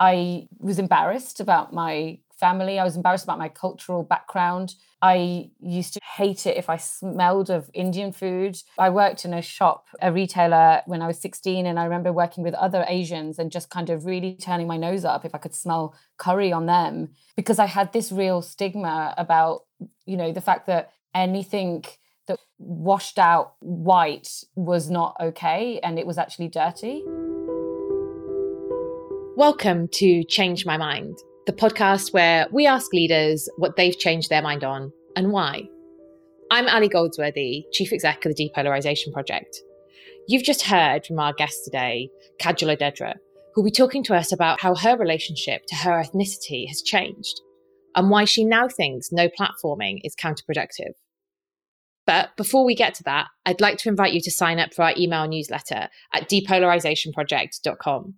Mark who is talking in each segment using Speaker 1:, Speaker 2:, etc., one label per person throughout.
Speaker 1: I was embarrassed about my family. I was embarrassed about my cultural background. I used to hate it if I smelled of Indian food. I worked in a shop, a retailer, when I was 16, and I remember working with other Asians and just kind of really turning my nose up if I could smell curry on them because I had this real stigma about, you know, the fact that anything that washed out white was not okay and it was actually dirty.
Speaker 2: Welcome to Change My Mind the podcast where we ask leaders what they've changed their mind on and why. I'm Ali Goldsworthy, Chief Exec of the Depolarisation Project. You've just heard from our guest today, Kajal Odedra, who'll be talking to us about how her relationship to her ethnicity has changed and why she now thinks no platforming is counterproductive. But before we get to that, I'd like to invite you to sign up for our email newsletter at depolarizationproject.com.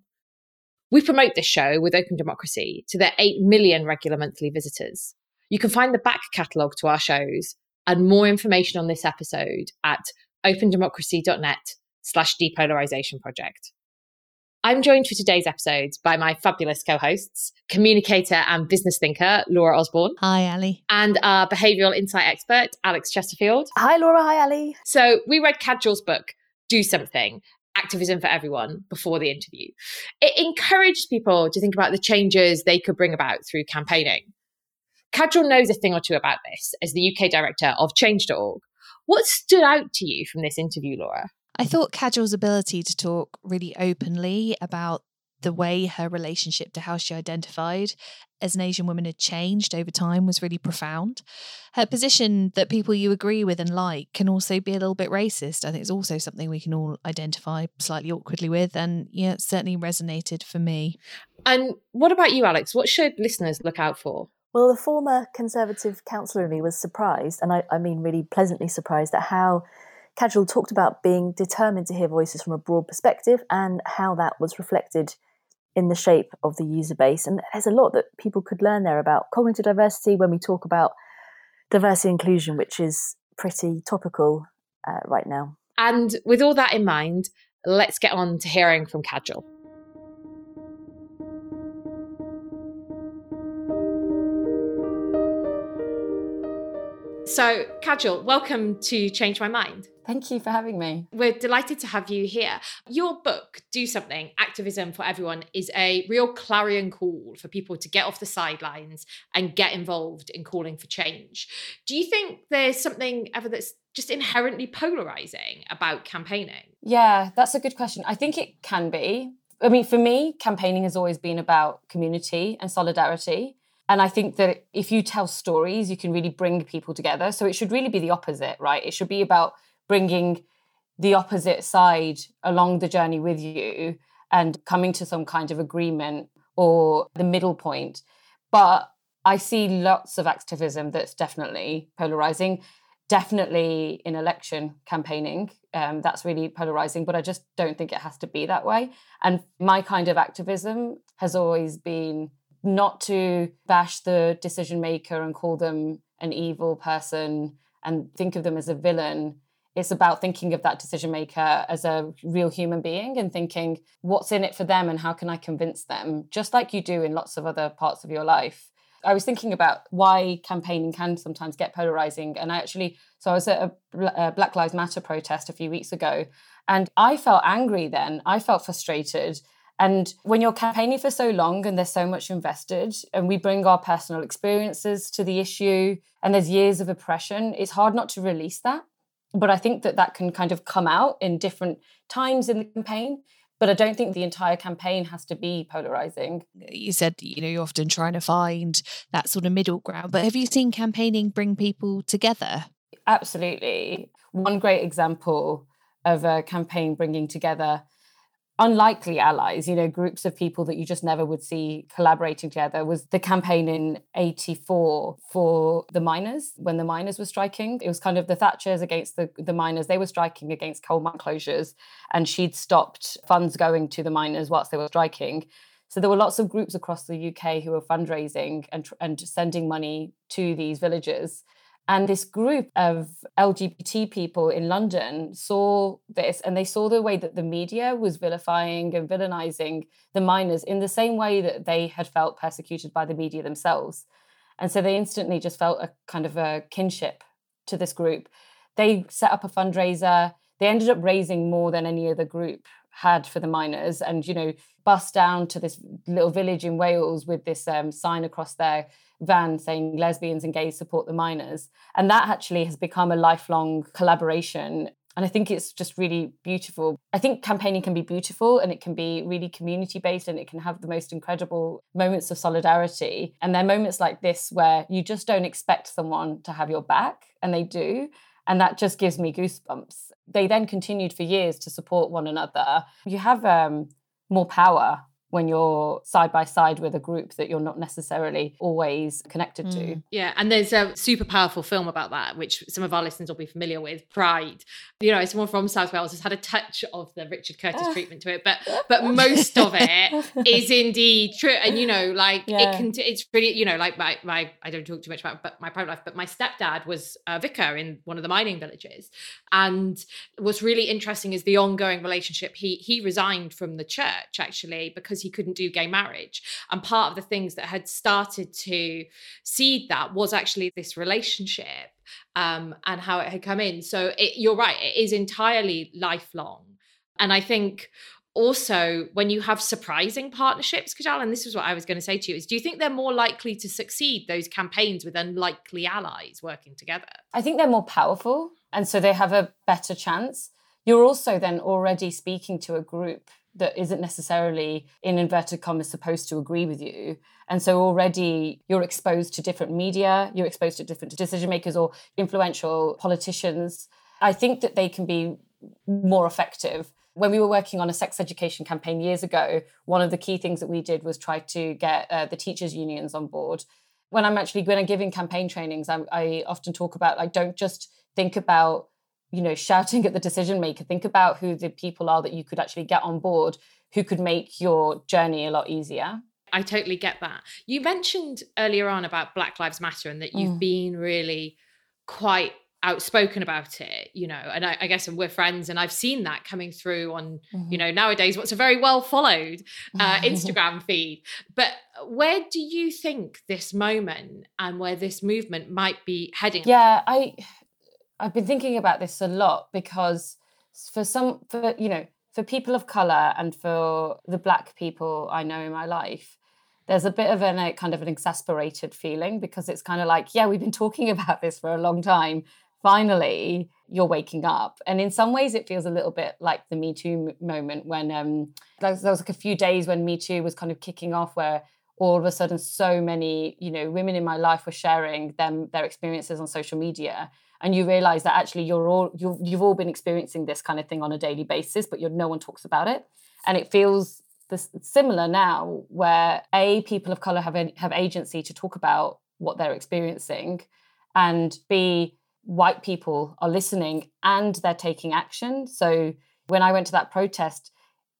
Speaker 2: We promote this show with Open Democracy to their 8 million regular monthly visitors. You can find the back catalogue to our shows and more information on this episode at opendemocracy.net slash depolarization project. I'm joined for today's episode by my fabulous co-hosts, communicator and business thinker, Laura Osborne.
Speaker 3: Hi, Ali.
Speaker 2: And our behavioural insight expert, Alex Chesterfield.
Speaker 4: Hi, Laura. Hi, Ali.
Speaker 2: So we read Kajal's book, Do Something, activism for everyone before the interview. It encouraged people to think about the changes they could bring about through campaigning. Kajal knows a thing or two about this as the UK director of Change.org. What stood out to you from this interview, Laura?
Speaker 3: I thought Kajal's ability to talk really openly about the way her relationship to how she identified as an Asian woman had changed over time was really profound. Her position that people you agree with and like can also be a little bit racist. I think it's also something we can all identify slightly awkwardly with. And yeah, it certainly resonated for me.
Speaker 2: And what about you, Alex? What should listeners look out for?
Speaker 4: Well, the former Conservative councillor in me was surprised, and I, I mean really pleasantly surprised at how Kajal talked about being determined to hear voices from a broad perspective and how that was reflected in the shape of the user base. And there's a lot that people could learn there about cognitive diversity when we talk about diversity inclusion, which is pretty topical uh, right now.
Speaker 2: And with all that in mind, let's get on to hearing from Kajal. So, Kajal, welcome to Change My Mind.
Speaker 1: Thank you for having me.
Speaker 2: We're delighted to have you here. Your book, Do Something Activism for Everyone, is a real clarion call for people to get off the sidelines and get involved in calling for change. Do you think there's something ever that's just inherently polarizing about campaigning?
Speaker 1: Yeah, that's a good question. I think it can be. I mean, for me, campaigning has always been about community and solidarity. And I think that if you tell stories, you can really bring people together. So it should really be the opposite, right? It should be about bringing the opposite side along the journey with you and coming to some kind of agreement or the middle point. But I see lots of activism that's definitely polarizing, definitely in election campaigning. Um, that's really polarizing, but I just don't think it has to be that way. And my kind of activism has always been not to bash the decision maker and call them an evil person and think of them as a villain it's about thinking of that decision maker as a real human being and thinking what's in it for them and how can I convince them, just like you do in lots of other parts of your life. I was thinking about why campaigning can sometimes get polarizing. And I actually, so I was at a uh, Black Lives Matter protest a few weeks ago, and I felt angry then. I felt frustrated. And when you're campaigning for so long and there's so much invested, and we bring our personal experiences to the issue, and there's years of oppression, it's hard not to release that but I think that that can kind of come out in different times in the campaign. But I don't think the entire campaign has to be polarizing.
Speaker 3: You said, you know, you're often trying to find that sort of middle ground. But have you seen campaigning bring people together?
Speaker 1: Absolutely. One great example of a campaign bringing together unlikely allies, you know, groups of people that you just never would see collaborating together was the campaign in 84 for the miners when the miners were striking. It was kind of the Thatchers against the, the miners. They were striking against coal mine closures and she'd stopped funds going to the miners whilst they were striking. So there were lots of groups across the UK who were fundraising and, and sending money to these villages And this group of LGBT people in London saw this and they saw the way that the media was vilifying and villainizing the miners in the same way that they had felt persecuted by the media themselves. And so they instantly just felt a kind of a kinship to this group. They set up a fundraiser. They ended up raising more than any other group had for the miners and you know bust down to this little village in wales with this um, sign across their van saying lesbians and gays support the miners and that actually has become a lifelong collaboration and i think it's just really beautiful i think campaigning can be beautiful and it can be really community based and it can have the most incredible moments of solidarity and there are moments like this where you just don't expect someone to have your back and they do and that just gives me goosebumps. They then continued for years to support one another. You have um, more power when you're side by side with a group that you're not necessarily always connected to. Mm.
Speaker 2: Yeah, and there's a super powerful film about that, which some of our listeners will be familiar with, Pride. You know, someone from South Wales has had a touch of the Richard Curtis ah. treatment to it, but but most of it is indeed true. And you know, like yeah. it can, it's pretty. You know, like my my I don't talk too much about but my private life, but my stepdad was a vicar in one of the mining villages, and what's really interesting is the ongoing relationship. He he resigned from the church actually because he couldn't do gay marriage. And part of the things that had started to seed that was actually this relationship um, and how it had come in. So it, you're right, it is entirely lifelong. And I think also when you have surprising partnerships kajal and this is what i was going to say to you is do you think they're more likely to succeed those campaigns with unlikely allies working together
Speaker 1: i think they're more powerful and so they have a better chance you're also then already speaking to a group that isn't necessarily in inverted commas supposed to agree with you. And so already you're exposed to different media you're exposed to different decision makers or influential politicians. I think that they can be more effective. When we were working on a sex education campaign years ago one of the key things that we did was try to get uh, the teachers unions on board. When i'm actually when i'm giving campaign trainings I'm, i often talk about like don't just think about you know shouting at the decision maker think about who the people are that you could actually get on board who could make your journey a lot easier
Speaker 2: I totally get that. You mentioned earlier on about Black Lives Matter and that you've mm. been really quite outspoken about it, you know, and I, I, guess we're friends and I've seen that coming through on, mm-hmm. you know, nowadays what's a very well followed uh, Instagram feed. But where do you think this moment and where this movement might be heading?
Speaker 1: Yeah, I I've been thinking about this a lot because for some, for you know, for people of color and for the black people I know in my life, there's a bit of an, a kind of an exasperated feeling because it's kind of like, yeah, we've been talking about this for a long time. Finally, you're waking up, and in some ways, it feels a little bit like the Me Too moment when um, there was, like a few days when Me Too was kind of kicking off, where all of a sudden so many you know women in my life were sharing them their experiences on social media and you realize that actually you're all you you've all been experiencing this kind of thing on a daily basis but no one talks about it. And it feels this similar now where a people of color have have agency to talk about what they're experiencing and b white people are listening and they're taking action. So when i went to that protest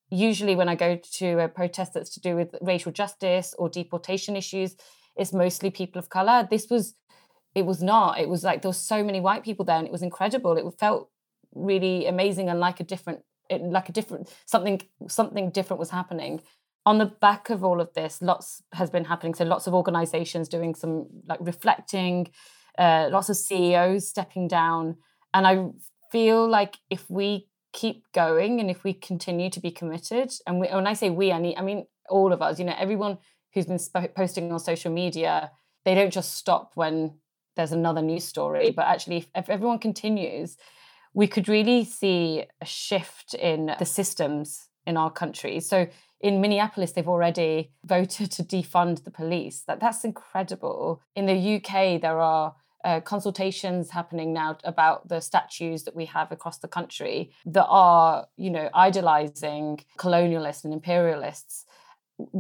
Speaker 1: usually when i go to a protest that's to do with racial justice or deportation issues it's mostly people of color. This was it was not. It was like there were so many white people there and it was incredible. It felt really amazing and like a different it, like a different something something different was happening. On the back of all of this lots has been happening. So lots of organizations doing some like reflecting uh, lots of ceos stepping down. And i feel like if we keep going and if we continue to be committed and we, when i say we i mean i mean all of us you know everyone who's been sp- posting on social media they don't just stop when there's another news story. But actually, if, if everyone continues, we could really see a shift in the systems in our country. So in Minneapolis, they've already voted to defund the police. That that's incredible. In the UK, there are uh, consultations happening now about the statues that we have across the country that are, you know, idolizing colonialists and imperialists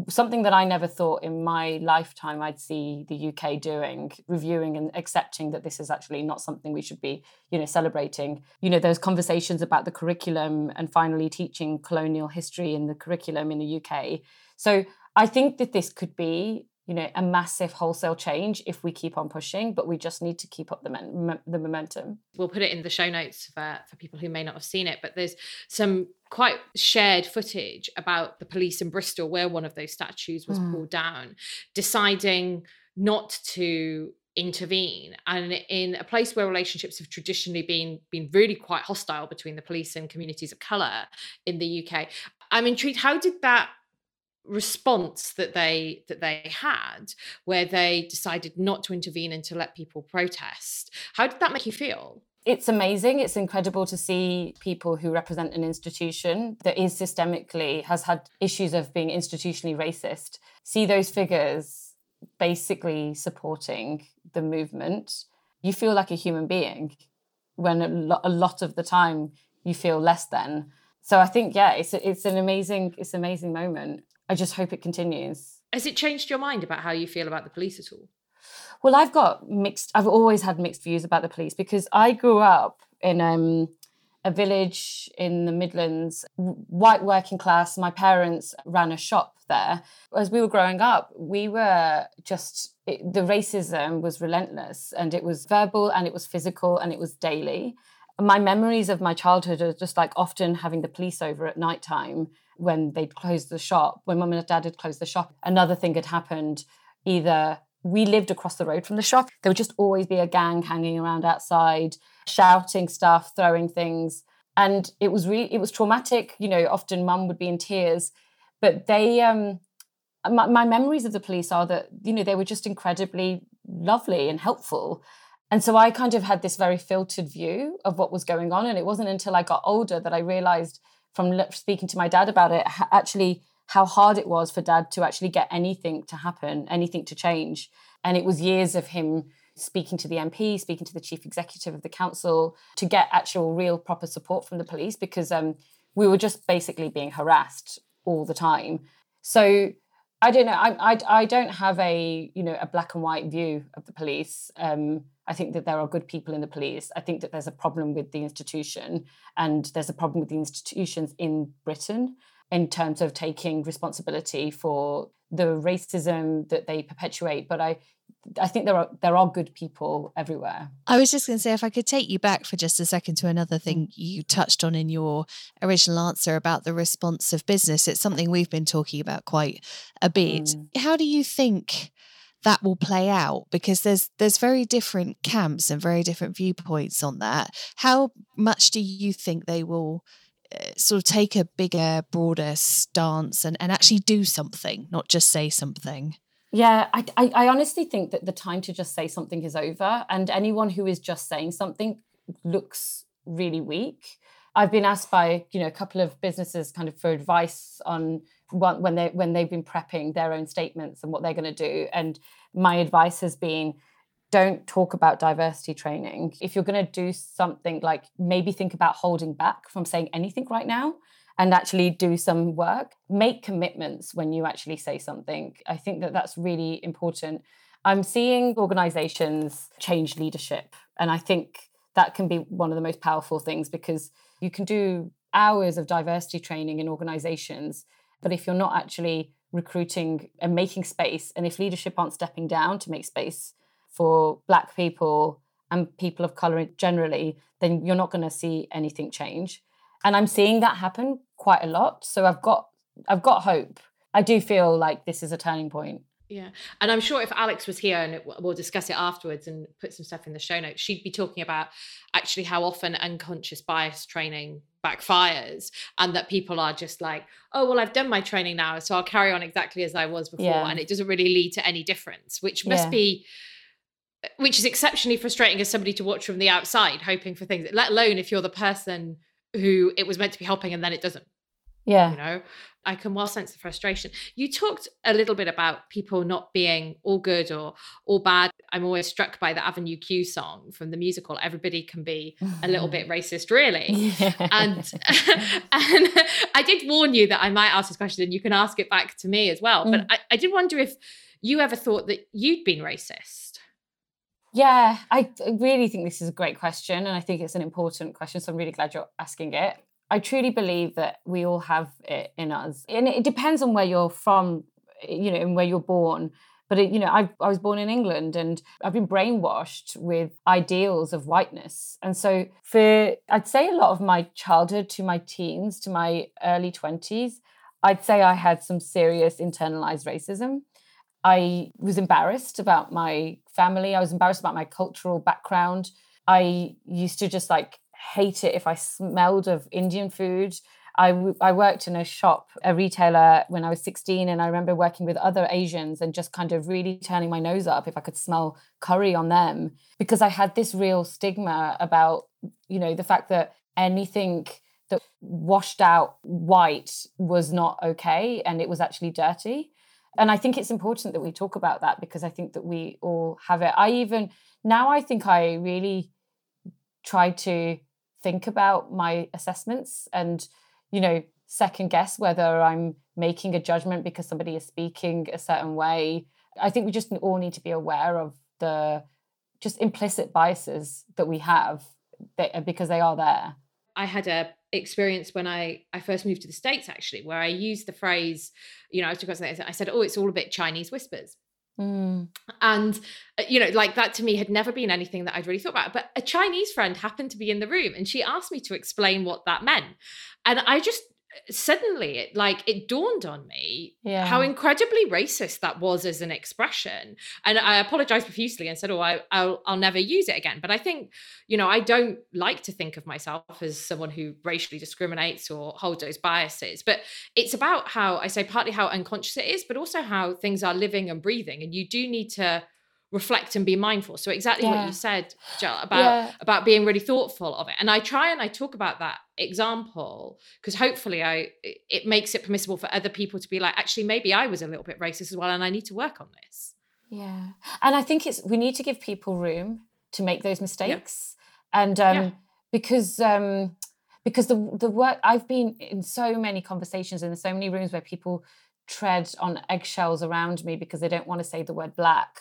Speaker 1: something that I never thought in my lifetime I'd see the UK doing, reviewing and accepting that this is actually not something we should be, you know, celebrating. You know, those conversations about the curriculum and finally teaching colonial history in the curriculum in the UK. So I think that this could be you know a massive wholesale change if we keep on pushing but we just need to keep up the, men- the momentum
Speaker 2: we'll put it in the show notes for, for people who may not have seen it but there's some quite shared footage about the police in bristol where one of those statues was mm. pulled down deciding not to intervene and in a place where relationships have traditionally been been really quite hostile between the police and communities of color in the UK i'm intrigued how did that response that they that they had where they decided not to intervene and to let people protest. How did that make you feel?
Speaker 1: It's amazing. It's incredible to see people who represent an institution that is systemically has had issues of being institutionally racist see those figures basically supporting the movement. You feel like a human being when a, lo- a lot of the time you feel less than. So i think yeah it's a, it's an amazing it's an amazing moment I just hope it continues.
Speaker 2: Has it changed your mind about how you feel about the police at all?
Speaker 1: Well, I've got mixed. I've always had mixed views about the police because I grew up in um, a village in the Midlands, white working class. My parents ran a shop there. As we were growing up, we were just it, the racism was relentless, and it was verbal, and it was physical, and it was daily. My memories of my childhood are just like often having the police over at night time when they'd closed the shop, when mum and dad had closed the shop, another thing had happened. Either we lived across the road from the shop, there would just always be a gang hanging around outside, shouting stuff, throwing things. And it was really, it was traumatic. You know, often mum would be in tears, but they, um, my, my memories of the police are that, you know, they were just incredibly lovely and helpful. And so I kind of had this very filtered view of what was going on. And it wasn't until I got older that I realized from speaking to my dad about it, actually how hard it was for dad to actually get anything to happen, anything to change. And it was years of him speaking to the MP, speaking to the chief executive of the council to get actual, real, proper support from the police because um, we were just basically being harassed all the time. So I don't know. I, I, I don't have a you know a black and white view of the police. Um, I think that there are good people in the police. I think that there's a problem with the institution, and there's a problem with the institutions in Britain in terms of taking responsibility for the racism that they perpetuate. But I, I think there are there are good people everywhere.
Speaker 3: I was just going to say, if I could take you back for just a second to another thing mm. you touched on in your original answer about the response of business. It's something we've been talking about quite a bit. Mm. How do you think? That will play out because there's there's very different camps and very different viewpoints on that. How much do you think they will uh, sort of take a bigger broader stance and, and actually do something not just say something?
Speaker 1: Yeah I, I, I honestly think that the time to just say something is over and anyone who is just saying something looks really weak. I've been asked by you know a couple of businesses kind of for advice on when they when they've been prepping their own statements and what they're going to do. And my advice has been don't talk about diversity training. If you're going to do something like maybe think about holding back from saying anything right now and actually do some work. Make commitments when you actually say something. I think that that's really important. I'm seeing organizations change leadership and i think that can be one of the most powerful things because you can do hours of diversity training in organizations, but if you're not actually recruiting and making space, and if leadership aren't stepping down to make space for Black people and people of color generally, then you're not going to see anything change. And I'm seeing that happen quite a lot. So I've got I've got hope. I do feel like this is a turning point.
Speaker 2: Yeah. And I'm sure if Alex was here and it, we'll discuss it afterwards and put some stuff in the show notes, she'd be talking about actually how often unconscious bias training backfires and that people are just like, oh, well, I've done my training now, so I'll carry on exactly as I was before. Yeah. And it doesn't really lead to any difference, which must yeah. be eh, which is exceptionally frustrating as somebody to watch from the outside, hoping for things, let alone if you're the person who it was meant to be helping and then it doesn't.
Speaker 1: Yeah.
Speaker 2: You know, I can well sense the frustration. You talked a little bit about people not being all good or all bad. I'm always struck by the Avenue Q song from the musical. Everybody can be a little bit racist, really. Yeah. And and I did warn you that I might ask this question, and you can ask it back to me as well. Mm. But I, I did wonder if you ever thought that you'd been racist.
Speaker 1: Yeah, I really think this is a great question, and I think it's an important question. So I'm really glad you're asking it. I truly believe that we all have it in us. And it depends on where you're from, you know, and where you're born. But it, you know, I, I was born in England and I've been brainwashed with ideals of whiteness. And so for I'd say a lot of my childhood to my teens to my early 20s, I'd say I had some serious internalized racism. I was embarrassed about my family. I was embarrassed about my cultural background. I used to just like hate it if I smelled of Indian food. I, I worked in a shop, a retailer, when I was 16, and I remember working with other Asians and just kind of really turning my nose up if I could smell curry on them because I had this real stigma about, you know, the fact that anything that washed out white was not okay and it was actually dirty. And I think it's important that we talk about that because I think that we all have it. I even, now I think I really try to think about my assessments and you know, second guess whether I'm making a judgment because somebody is speaking a certain way. I think we just all need to be aware of the just implicit biases that we have that, uh, because they are there.
Speaker 2: I had a experience when I I first moved to the states actually, where I used the phrase, you know, I I said, "Oh, it's all a bit Chinese whispers." Mm. And, uh, you know, like that to me had never been anything that I'd really thought about. But a Chinese friend happened to be in the room and she asked me to explain what that meant. And I just suddenly it like it dawned on me yeah. how incredibly racist that was as an expression and i apologized profusely and said oh I, I'll, I'll never use it again but i think you know i don't like to think of myself as someone who racially discriminates or holds those biases but it's about how i say partly how unconscious it is but also how things are living and breathing and you do need to reflect and be mindful so exactly yeah. what you said Jill, about yeah. about being really thoughtful of it and i try and i talk about that example because hopefully i it makes it permissible for other people to be like actually maybe i was a little bit racist as well and i need to work on this.
Speaker 1: Yeah. And i think it's we need to give people room to make those mistakes. Yeah. and um because um because the the work i've been in so many conversations and in so many rooms where people tread on eggshells around me because they don't want to say the word black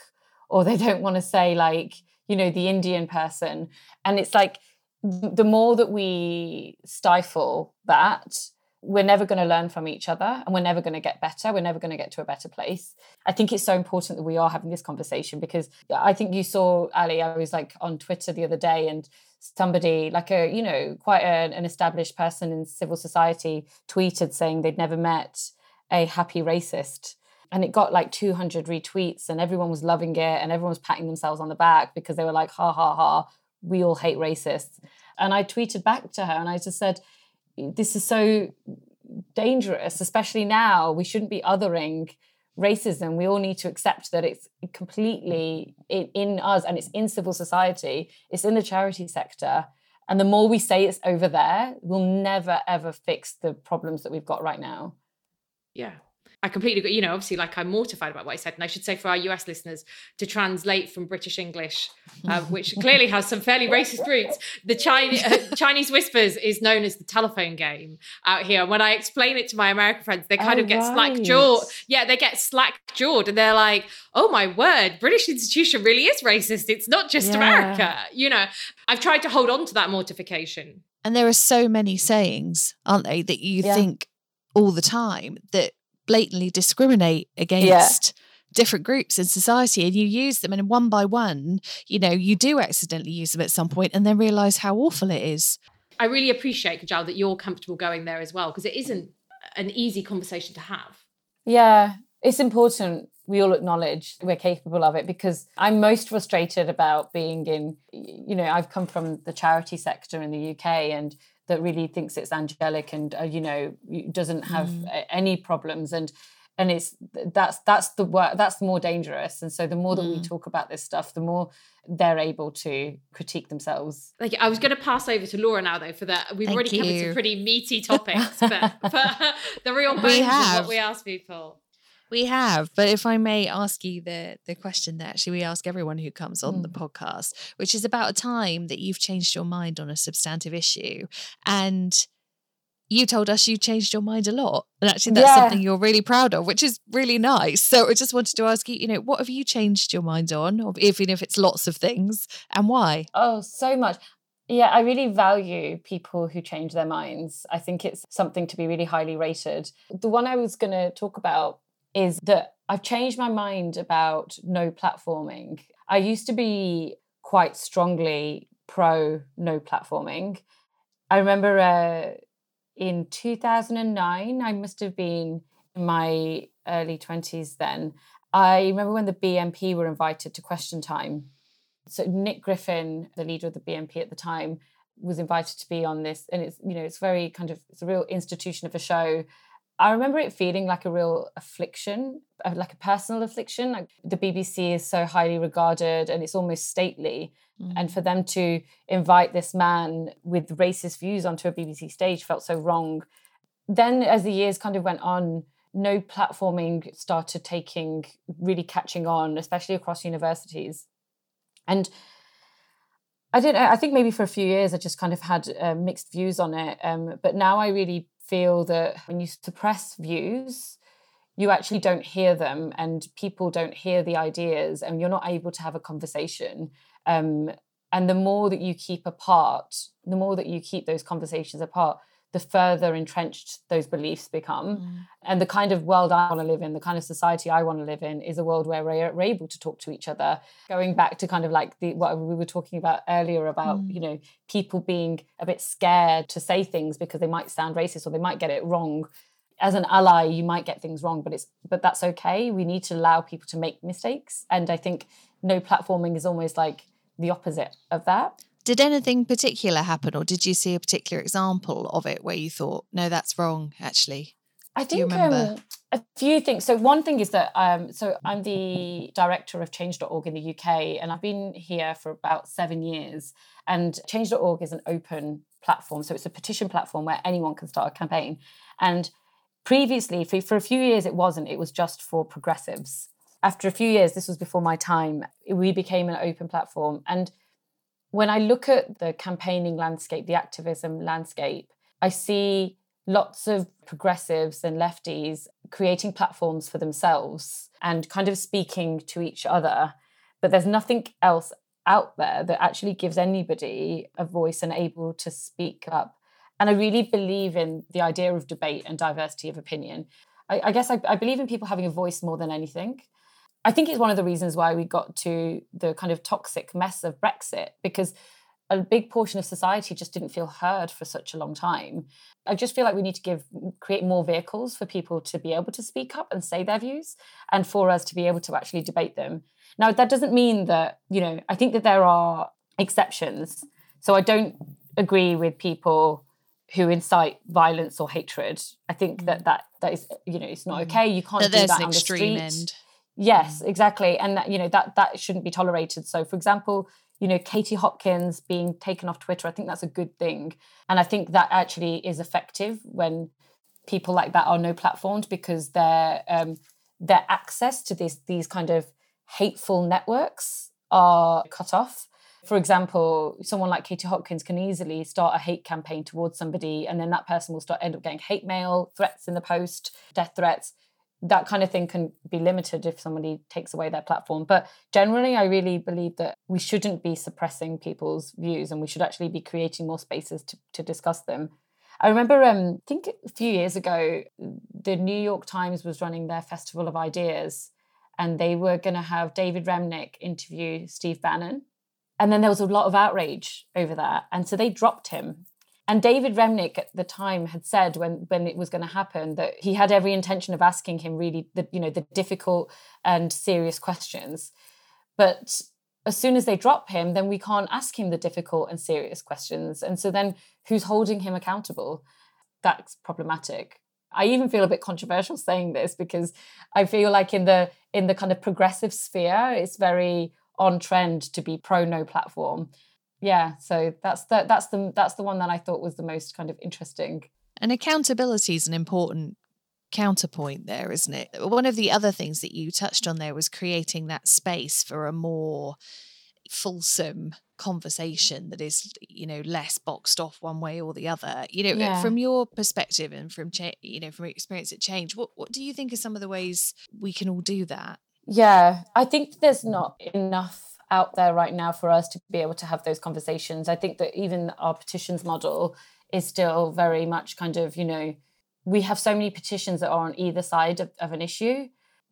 Speaker 1: or they don't want to say like you know the indian person. And it's like the more that we stifle that we're never going to learn from each other and we're never going to get better. We're never going to get to a better place. I think it's so important that we are having this conversation because i think you saw ali i was like on twitter the other day and somebody like a you know quite a, an established person in civil society tweeted saying they'd never met a happy racist. And it got like 200 retweets and everyone was loving it and everyone was patting themselves on the back because they were like ha ha ha we all hate racists. And i tweeted back to her and i just said this is so dangerous especially now. We shouldn't be othering racism. We all need to accept that it's completely in, in us and it's in civil society. It's in the charity sector. And the more we say it's over there we'll never ever fix the problems that we've got right now.
Speaker 2: Yeah I completely agree. You know, obviously, like I'm mortified about what I said, and I should say for our US listeners to translate from British English, uh, which clearly has some fairly racist roots. The Chinese uh, Chinese whispers is known as the telephone game out here. And when I explain it to my American friends, they kind oh, of get right. slack jawed. Yeah, they get slack jawed, and they're like, "Oh my word, British institution really is racist. It's not just yeah. America." You know, I've tried to hold on to that mortification.
Speaker 3: And there are so many sayings, aren't they, that you yeah. think all the time that blatantly discriminate against yeah. different groups in society and you use them and one by one you know you do accidentally use them at some point and then realize how awful it is
Speaker 2: i really appreciate kajal that you're comfortable going there as well because it isn't an easy conversation to have
Speaker 1: yeah it's important we all acknowledge we're capable of it because I'm most frustrated about being in, you know, I've come from the charity sector in the UK and that really thinks it's angelic and uh, you know doesn't have mm. any problems and and it's that's that's the work that's more dangerous and so the more that mm. we talk about this stuff the more they're able to critique themselves
Speaker 2: like i was going to pass over to laura now though for that we've Thank already you. covered some pretty meaty topics but, but the real bones of what we ask people
Speaker 3: we have, but if I may ask you the the question that actually we ask everyone who comes on mm. the podcast, which is about a time that you've changed your mind on a substantive issue, and you told us you changed your mind a lot, and actually that's yeah. something you're really proud of, which is really nice. So I just wanted to ask you, you know, what have you changed your mind on, or even if it's lots of things, and why?
Speaker 1: Oh, so much. Yeah, I really value people who change their minds. I think it's something to be really highly rated. The one I was going to talk about is that I've changed my mind about no platforming. I used to be quite strongly pro no platforming. I remember uh, in 2009, I must have been in my early 20s then. I remember when the BNP were invited to Question Time. So Nick Griffin, the leader of the BNP at the time, was invited to be on this, and it's you know it's very kind of it's a real institution of a show. I remember it feeling like a real affliction, uh, like a personal affliction. Like the BBC is so highly regarded and it's almost stately. Mm. And for them to invite this man with racist views onto a BBC stage felt so wrong. Then, as the years kind of went on, no platforming started taking really catching on, especially across universities. And I don't know. I think maybe for a few years I just kind of had uh, mixed views on it. Um, but now I really feel that when you suppress views, you actually don't hear them and people don't hear the ideas and you're not able to have a conversation. Um, and the more that you keep apart, the more that you keep those conversations apart, the further entrenched those beliefs become. Mm. And the kind of world I want to live in, the kind of society I want to live in, is a world where we're, we're able to talk to each other. Going back to kind of like the what we were talking about earlier about, mm. you know, people being a bit scared to say things because they might sound racist or they might get it wrong. As an ally, you might get things wrong, but it's but that's okay. We need to allow people to make mistakes. And I think no platforming is almost like the opposite of that.
Speaker 3: Did anything particular happen, or did you see a particular example of it where you thought, no, that's wrong, actually?
Speaker 1: I think um, a few things. So one thing is that um, so I'm the director of Change.org in the UK, and I've been here for about seven years. And Change.org is an open platform, so it's a petition platform where anyone can start a campaign. And previously, for, for a few years, it wasn't. It was just for progressives. After a few years, this was before my time, we became an open platform, and when I look at the campaigning landscape, the activism landscape, I see lots of progressives and lefties creating platforms for themselves and kind of speaking to each other. But there's nothing else out there that actually gives anybody a voice and able to speak up. And I really believe in the idea of debate and diversity of opinion. I, I guess I, I believe in people having a voice more than anything. I think it's one of the reasons why we got to the kind of toxic mess of Brexit because a big portion of society just didn't feel heard for such a long time. I just feel like we need to give create more vehicles for people to be able to speak up and say their views and for us to be able to actually debate them. Now that doesn't mean that, you know, I think that there are exceptions. So I don't agree with people who incite violence or hatred. I think that that that is you know, it's not mm. okay. You can't
Speaker 3: that
Speaker 1: do that on
Speaker 3: extreme
Speaker 1: the street.
Speaker 3: end.
Speaker 1: Yes, exactly. And that, you know, that that shouldn't be tolerated. So for example, you know, Katie Hopkins being taken off Twitter, I think that's a good thing. And I think that actually is effective when people like that are no platformed because their um their access to these these kind of hateful networks are cut off. For example, someone like Katie Hopkins can easily start a hate campaign towards somebody, and then that person will start end up getting hate mail, threats in the post, death threats that kind of thing can be limited if somebody takes away their platform. But generally, I really believe that we shouldn't be suppressing people's views and we should actually be creating more spaces to, to discuss them. I remember, um, I think a few years ago, the New York Times was running their Festival of Ideas and they were going to have David Remnick interview Steve Bannon. And then there was a lot of outrage over that. And so they dropped him and David Remnick at the time had said when when it was going to happen that he had every intention of asking him really the you know the difficult and serious questions. But as soon as they drop him, then we can't ask him the difficult and serious questions. And so then who's holding him accountable? That's problematic. I even feel a bit controversial saying this because I feel like in the in the kind of progressive sphere, it's very on trend to be pro no platform yeah so that's the that's the that's the one that i thought was the most kind of interesting.
Speaker 3: And accountability is an important counterpoint there isn't it? One of the other things that you touched on there was creating that space for a more fulsome conversation that is you know less boxed off one way or the other. You know yeah. from your perspective and from cha- you know from experience at change what what do you think are some of the ways we can all do that?
Speaker 1: Yeah i think there's not enough out there right now for us to be able to have those conversations. I think that even our petitions model is still very much kind of, you know, we have so many petitions that are on either side of, of an issue.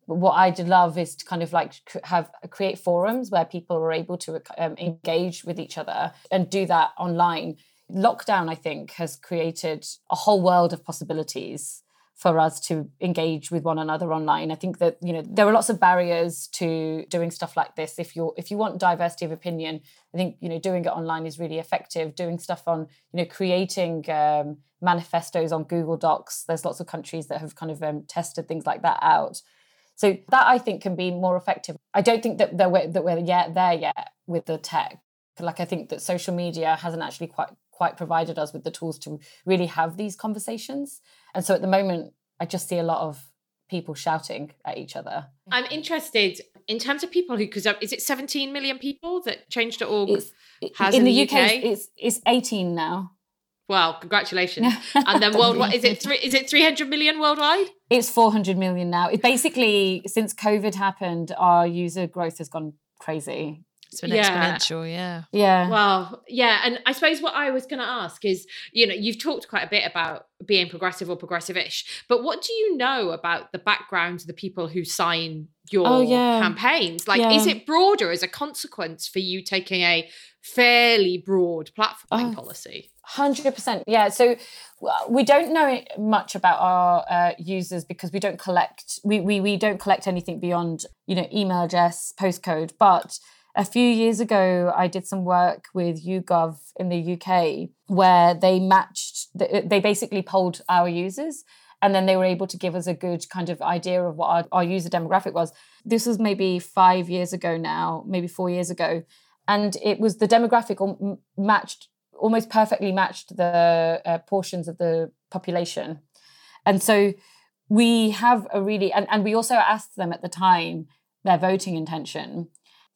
Speaker 1: what I'd love is to kind of like have create forums where people are able to um, engage with each other and do that online. Lockdown, I think, has created a whole world of possibilities for us to engage with one another online. I think that you know there are lots of barriers to doing stuff like this. If you're if you want diversity of opinion, I think you know doing it online is really effective. Doing stuff on you know creating um, manifestos on Google Docs. There's lots of countries that have kind of um, tested things like that out. So that I think can be more effective. I don't think that, that that we're yet there yet with the tech. Like I think that social media hasn't actually quite quite provided us with the tools to really have these conversations. And so at the moment, I just see a lot of people shouting at each other.
Speaker 2: I'm interested in terms of people who, because uh, is it 17 million people that Change.org
Speaker 1: it's, has in, in the, UK? UK? It's, it's 18 now.
Speaker 2: Wow, congratulations. and then worldwide, is it three, is it 300 million worldwide?
Speaker 1: It's 400 million now. It basically, since COVID happened, our user growth has gone crazy.
Speaker 3: It's been yeah. exponential, yeah.
Speaker 1: Yeah.
Speaker 2: Well, yeah. And I suppose what I was going to ask is, you know, you've talked quite a bit about being progressive or progressive-ish, but what do you know about the background of the people who sign your oh, yeah. campaigns? Like, yeah. is it broader as a consequence for you taking a fairly broad platforming oh, policy?
Speaker 1: Hundred percent, yeah. So we don't know much about our uh, users because we don't collect we, we we don't collect anything beyond you know email address, postcode, but a few years ago, I did some work with YouGov in the UK where they matched, they basically polled our users and then they were able to give us a good kind of idea of what our, our user demographic was. This was maybe five years ago now, maybe four years ago. And it was the demographic matched, almost perfectly matched the uh, portions of the population. And so we have a really, and, and we also asked them at the time their voting intention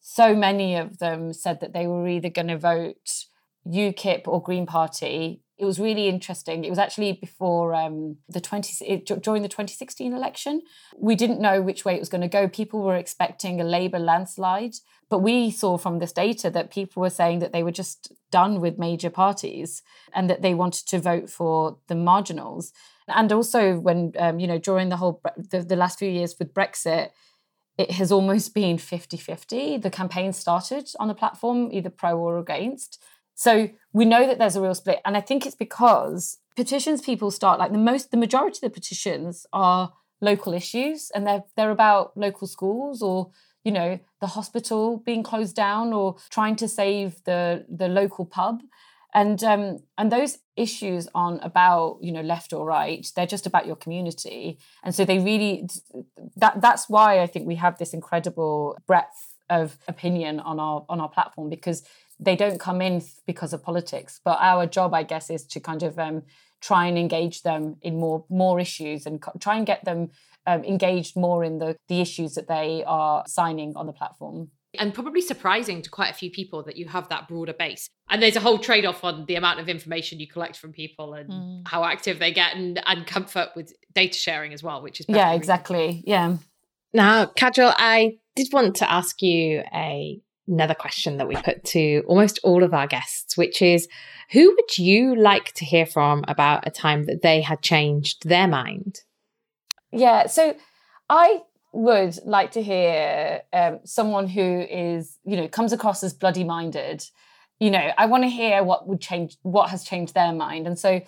Speaker 1: so many of them said that they were either going to vote UKIP or Green Party. It was really interesting. It was actually before um, the 20 it, during the 2016 election. We didn't know which way it was going to go. People were expecting a Labour landslide, but we saw from this data that people were saying that they were just done with major parties and that they wanted to vote for the marginals. And also, when um, you know, during the whole the, the last few years with Brexit, it has almost been 50 50. The campaign started on the platform, either pro or against. So we know that there's a real split. And I think it's because petitions people start like the most, the majority of the petitions are local issues and they're, they're about local schools or, you know, the hospital being closed down or trying to save the, the local pub and um, and those issues aren't about you know left or right. They're just about your community. And so they really that that's why i think we have this incredible breadth of opinion on our on our platform because they don't come in because of politics. But our job i guess is to kind of um, try and engage them in more more issues and try and get them um, engaged more in the the issues that they are signing on the platform
Speaker 2: and probably surprising to quite a few people that you have that broader base. And there's a whole trade off on the amount of information you collect from people and mm. how active they get and, and comfort with data sharing as well, which is
Speaker 1: yeah, exactly. Yeah.
Speaker 2: Now, Kajal, I did want to ask you a another question that we put to almost all of our guests, which is who would you like to hear from about a time that they had changed their mind?
Speaker 1: Yeah, so I would like to hear um, someone who is, you know, comes across as bloody minded. You know, I want to hear what would change, what has changed their mind. And so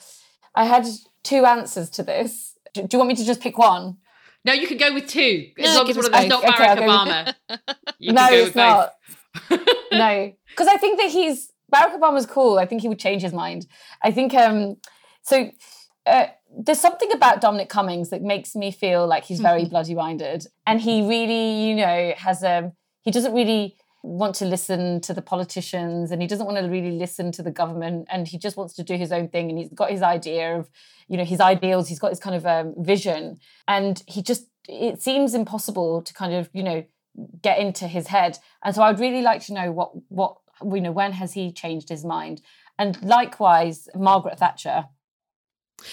Speaker 1: I had two answers to this. Do, do you want me to just pick one?
Speaker 2: No, you could go with two. As no, long as one of them's not okay, Barack Obama.
Speaker 1: no, it's not. no, because I think that he's Barack Obama's cool. I think he would change his mind. I think um so uh, there's something about Dominic Cummings that makes me feel like he's very mm-hmm. bloody minded, and he really, you know, has a he doesn't really want to listen to the politicians and he doesn't want to really listen to the government and he just wants to do his own thing and he's got his idea of you know his ideals. He's got his kind of um, vision. And he just it seems impossible to kind of you know get into his head. And so i'd really like to know what what you know when has he changed his mind? And likewise margaret thatcher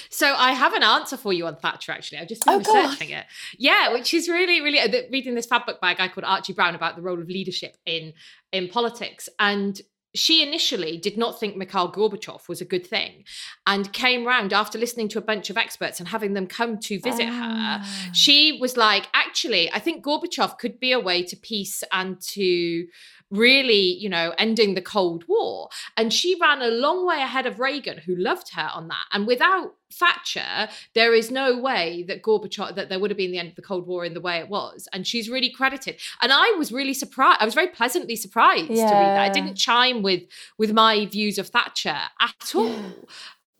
Speaker 2: so I have an answer for you on Thatcher. Actually, I've just been oh, researching God. it. Yeah, which is really, really uh, reading this fab book by a guy called Archie Brown about the role of leadership in in politics. And she initially did not think Mikhail Gorbachev was a good thing and came round after listening to a bunch of experts and having them come to visit her.
Speaker 3: Ah.
Speaker 2: She was like, actually, I think Gorbachev could be a way to peace and to really, you know, ending the Cold War. And she ran a long way ahead of Reagan, who loved her on that. And without Thatcher, there is no way that Gorbachev that there would have been the end of the Cold War in the way it was. And she's really credited. And I was really surprised. I was very pleasantly surprised to read that. It didn't chime with with my views of Thatcher at all.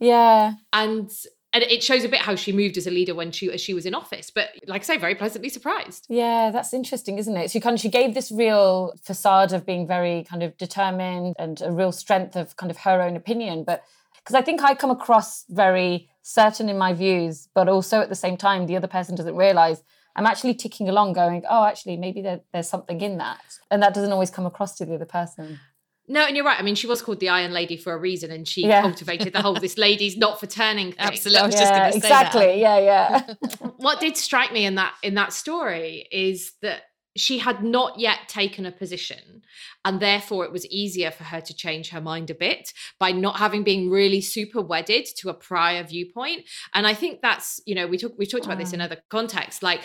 Speaker 1: Yeah.
Speaker 2: And and it shows a bit how she moved as a leader when she as she was in office. But like I say, very pleasantly surprised.
Speaker 1: Yeah, that's interesting, isn't it? She kind of she gave this real facade of being very kind of determined and a real strength of kind of her own opinion. But because I think I come across very certain in my views, but also at the same time, the other person doesn't realize I'm actually ticking along, going, oh, actually, maybe there, there's something in that, and that doesn't always come across to the other person.
Speaker 2: No, and you're right. I mean, she was called the Iron Lady for a reason, and she
Speaker 1: Yeah.
Speaker 2: cultivated the whole "this lady's not for turning" thing.
Speaker 3: Absolutely. I was
Speaker 1: yeah,
Speaker 3: just going to say that.
Speaker 1: exactly. Yeah, yeah.
Speaker 2: what did strike me in that in that story is that she had not yet taken a position and therefore it was easier for her to change her mind a bit by not having been really super wedded to a prior viewpoint. And i think that's you know we talk we talked about this in mm. other contexts like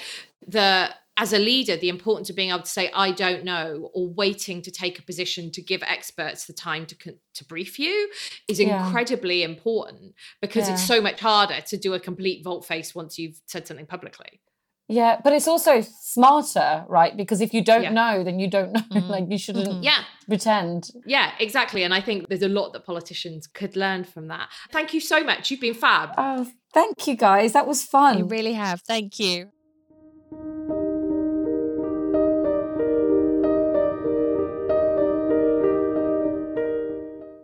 Speaker 2: the as a leader the importance of being able to say i don't know or waiting to take a position to give experts the time to to brief you is
Speaker 1: Yeah.
Speaker 2: incredibly important because it's so much harder to do a complete volte face once you've said something publicly
Speaker 1: Yeah, but it's also smarter, right? Because if you don't
Speaker 2: Yeah.
Speaker 1: know, then you don't know.
Speaker 3: Mhm.
Speaker 1: like you shouldn't
Speaker 3: Mhm.
Speaker 2: yeah
Speaker 1: pretend.
Speaker 2: Yeah, exactly. And I think there's a lot that politicians could learn from that. Thank you so much. You've been fab.
Speaker 1: Oh, thank you guys. That was fun.
Speaker 3: You really have. Thank you.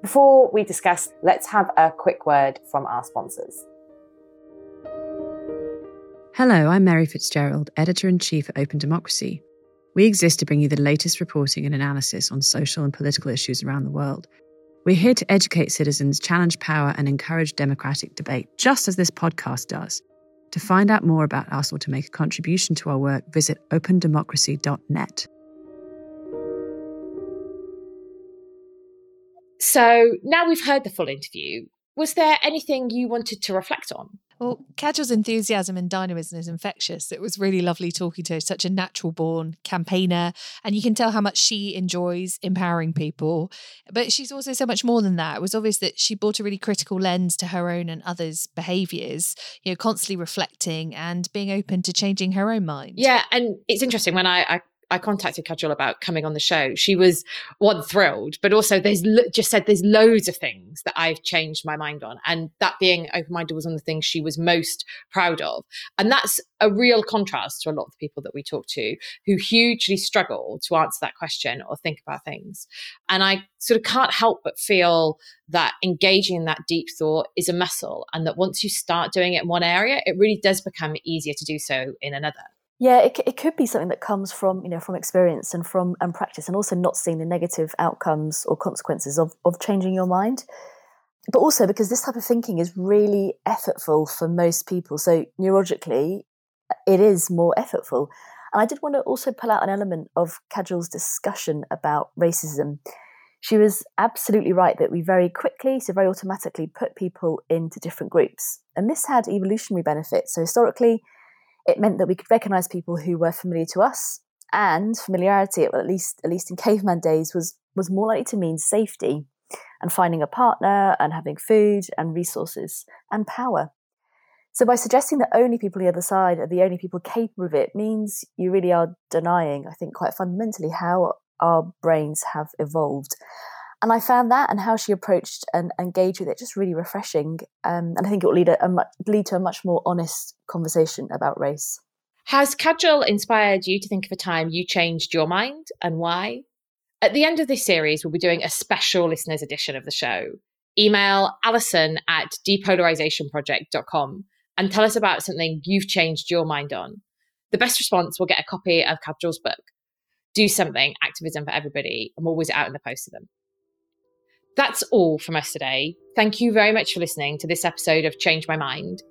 Speaker 5: Before we discuss, let's have a quick word from our sponsors.
Speaker 6: Hello, I'm Mary Fitzgerald, editor in chief at Open Democracy. We exist to bring you the latest reporting and analysis on social and political issues around the world. We're here to educate citizens, challenge power, and encourage democratic debate, just as this podcast does. To find out more about us or to make a contribution to our work, visit opendemocracy.net.
Speaker 2: So now we've heard the full interview. Was there anything you wanted to reflect on?
Speaker 3: Well, Kajal's enthusiasm and dynamism is infectious. It was really lovely talking to her. Such a natural born campaigner. And you can tell how much she enjoys empowering people. But she's also so much more than that. It was obvious that she brought a really critical lens to her own and others' behaviours, you know, constantly reflecting and being open to changing her own mind.
Speaker 2: Yeah, and it's interesting when I, I I contacted Kajal about coming on the show. She was one thrilled, but also there's lo- just said there's loads of things that I've changed my mind on, and that being open minded was one of the things she was most proud of. And that's a real contrast to a lot of the people that we talk to who hugely struggle to answer that question or think about things. And I sort of can't help but feel that engaging in that deep thought is a muscle, and that once you start doing it in one area, it really does become easier to do so in another.
Speaker 4: Yeah, it, it could be something that comes from you know from experience and from and practice, and also not seeing the negative outcomes or consequences of of changing your mind. But also because this type of thinking is really effortful for most people. So neurologically, uh, it is more effortful. And I did want to also pull out an element of Kajal's discussion about racism. She was absolutely right that we very quickly, so very automatically, put people into different groups, and this had evolutionary benefits. So historically it meant that we could recognize people who were familiar to us and familiarity at least at least in caveman days was was more likely to mean safety and finding a partner and having food and resources and power. So by suggesting that only people on the other side are the only people capable of it means you really are denying i think quite fundamentally how our brains have evolved and I found that and how she approached and engaged with it just really refreshing. Um, and I think it will lead, a, a much, lead to a much more honest conversation about race.
Speaker 2: Has Kajal inspired you to think of a time you changed your mind and why? At the end of this series, we'll be doing a special listeners edition of the show. Email alison at depolarizationproject.com and tell us about something you've changed your mind on. The best response will get a copy of Kajal's book, Do Something Activism for Everybody, whiz it out in the post to them. That's all from us today. Thank you very much for listening to this episode of Change My Mind.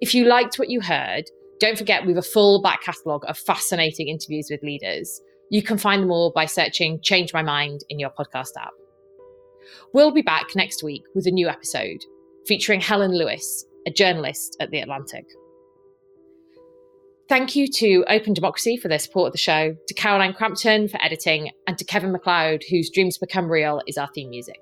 Speaker 2: If you liked what you heard, don't forget we have a full back catalogue of fascinating interviews with leaders. You can find them all by searching Change My Mind in your podcast app. We'll be back next week with a new episode featuring Helen Lewis, a journalist at The Atlantic. Thank you to Open Democracy for their support of the show, to Caroline Crampton for editing, and to Kevin MacLeod, whose Dreams Become Real is our theme music.